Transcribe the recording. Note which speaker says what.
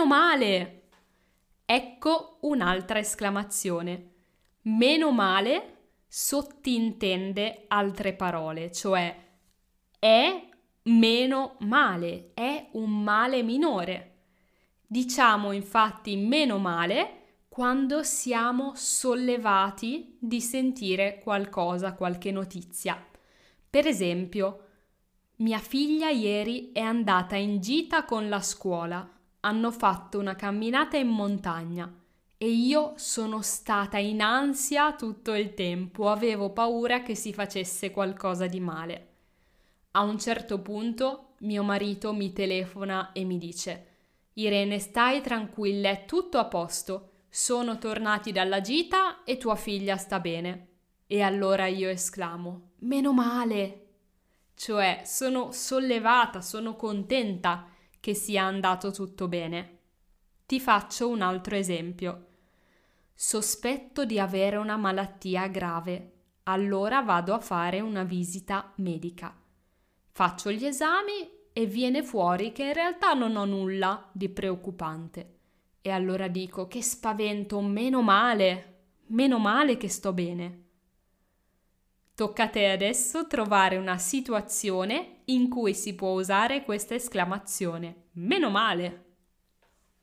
Speaker 1: meno male. Ecco un'altra esclamazione. Meno male sottintende altre parole, cioè è meno male, è un male minore. Diciamo infatti meno male quando siamo sollevati di sentire qualcosa, qualche notizia. Per esempio, mia figlia ieri è andata in gita con la scuola, hanno fatto una camminata in montagna e io sono stata in ansia tutto il tempo, avevo paura che si facesse qualcosa di male. A un certo punto mio marito mi telefona e mi dice Irene, stai tranquilla, è tutto a posto. Sono tornati dalla gita e tua figlia sta bene. E allora io esclamo Meno male. Cioè, sono sollevata, sono contenta che sia andato tutto bene. Ti faccio un altro esempio. Sospetto di avere una malattia grave, allora vado a fare una visita medica. Faccio gli esami e viene fuori che in realtà non ho nulla di preoccupante. E allora dico che spavento, meno male, meno male che sto bene. Tocca a te adesso trovare una situazione in cui si può usare questa esclamazione. Meno male.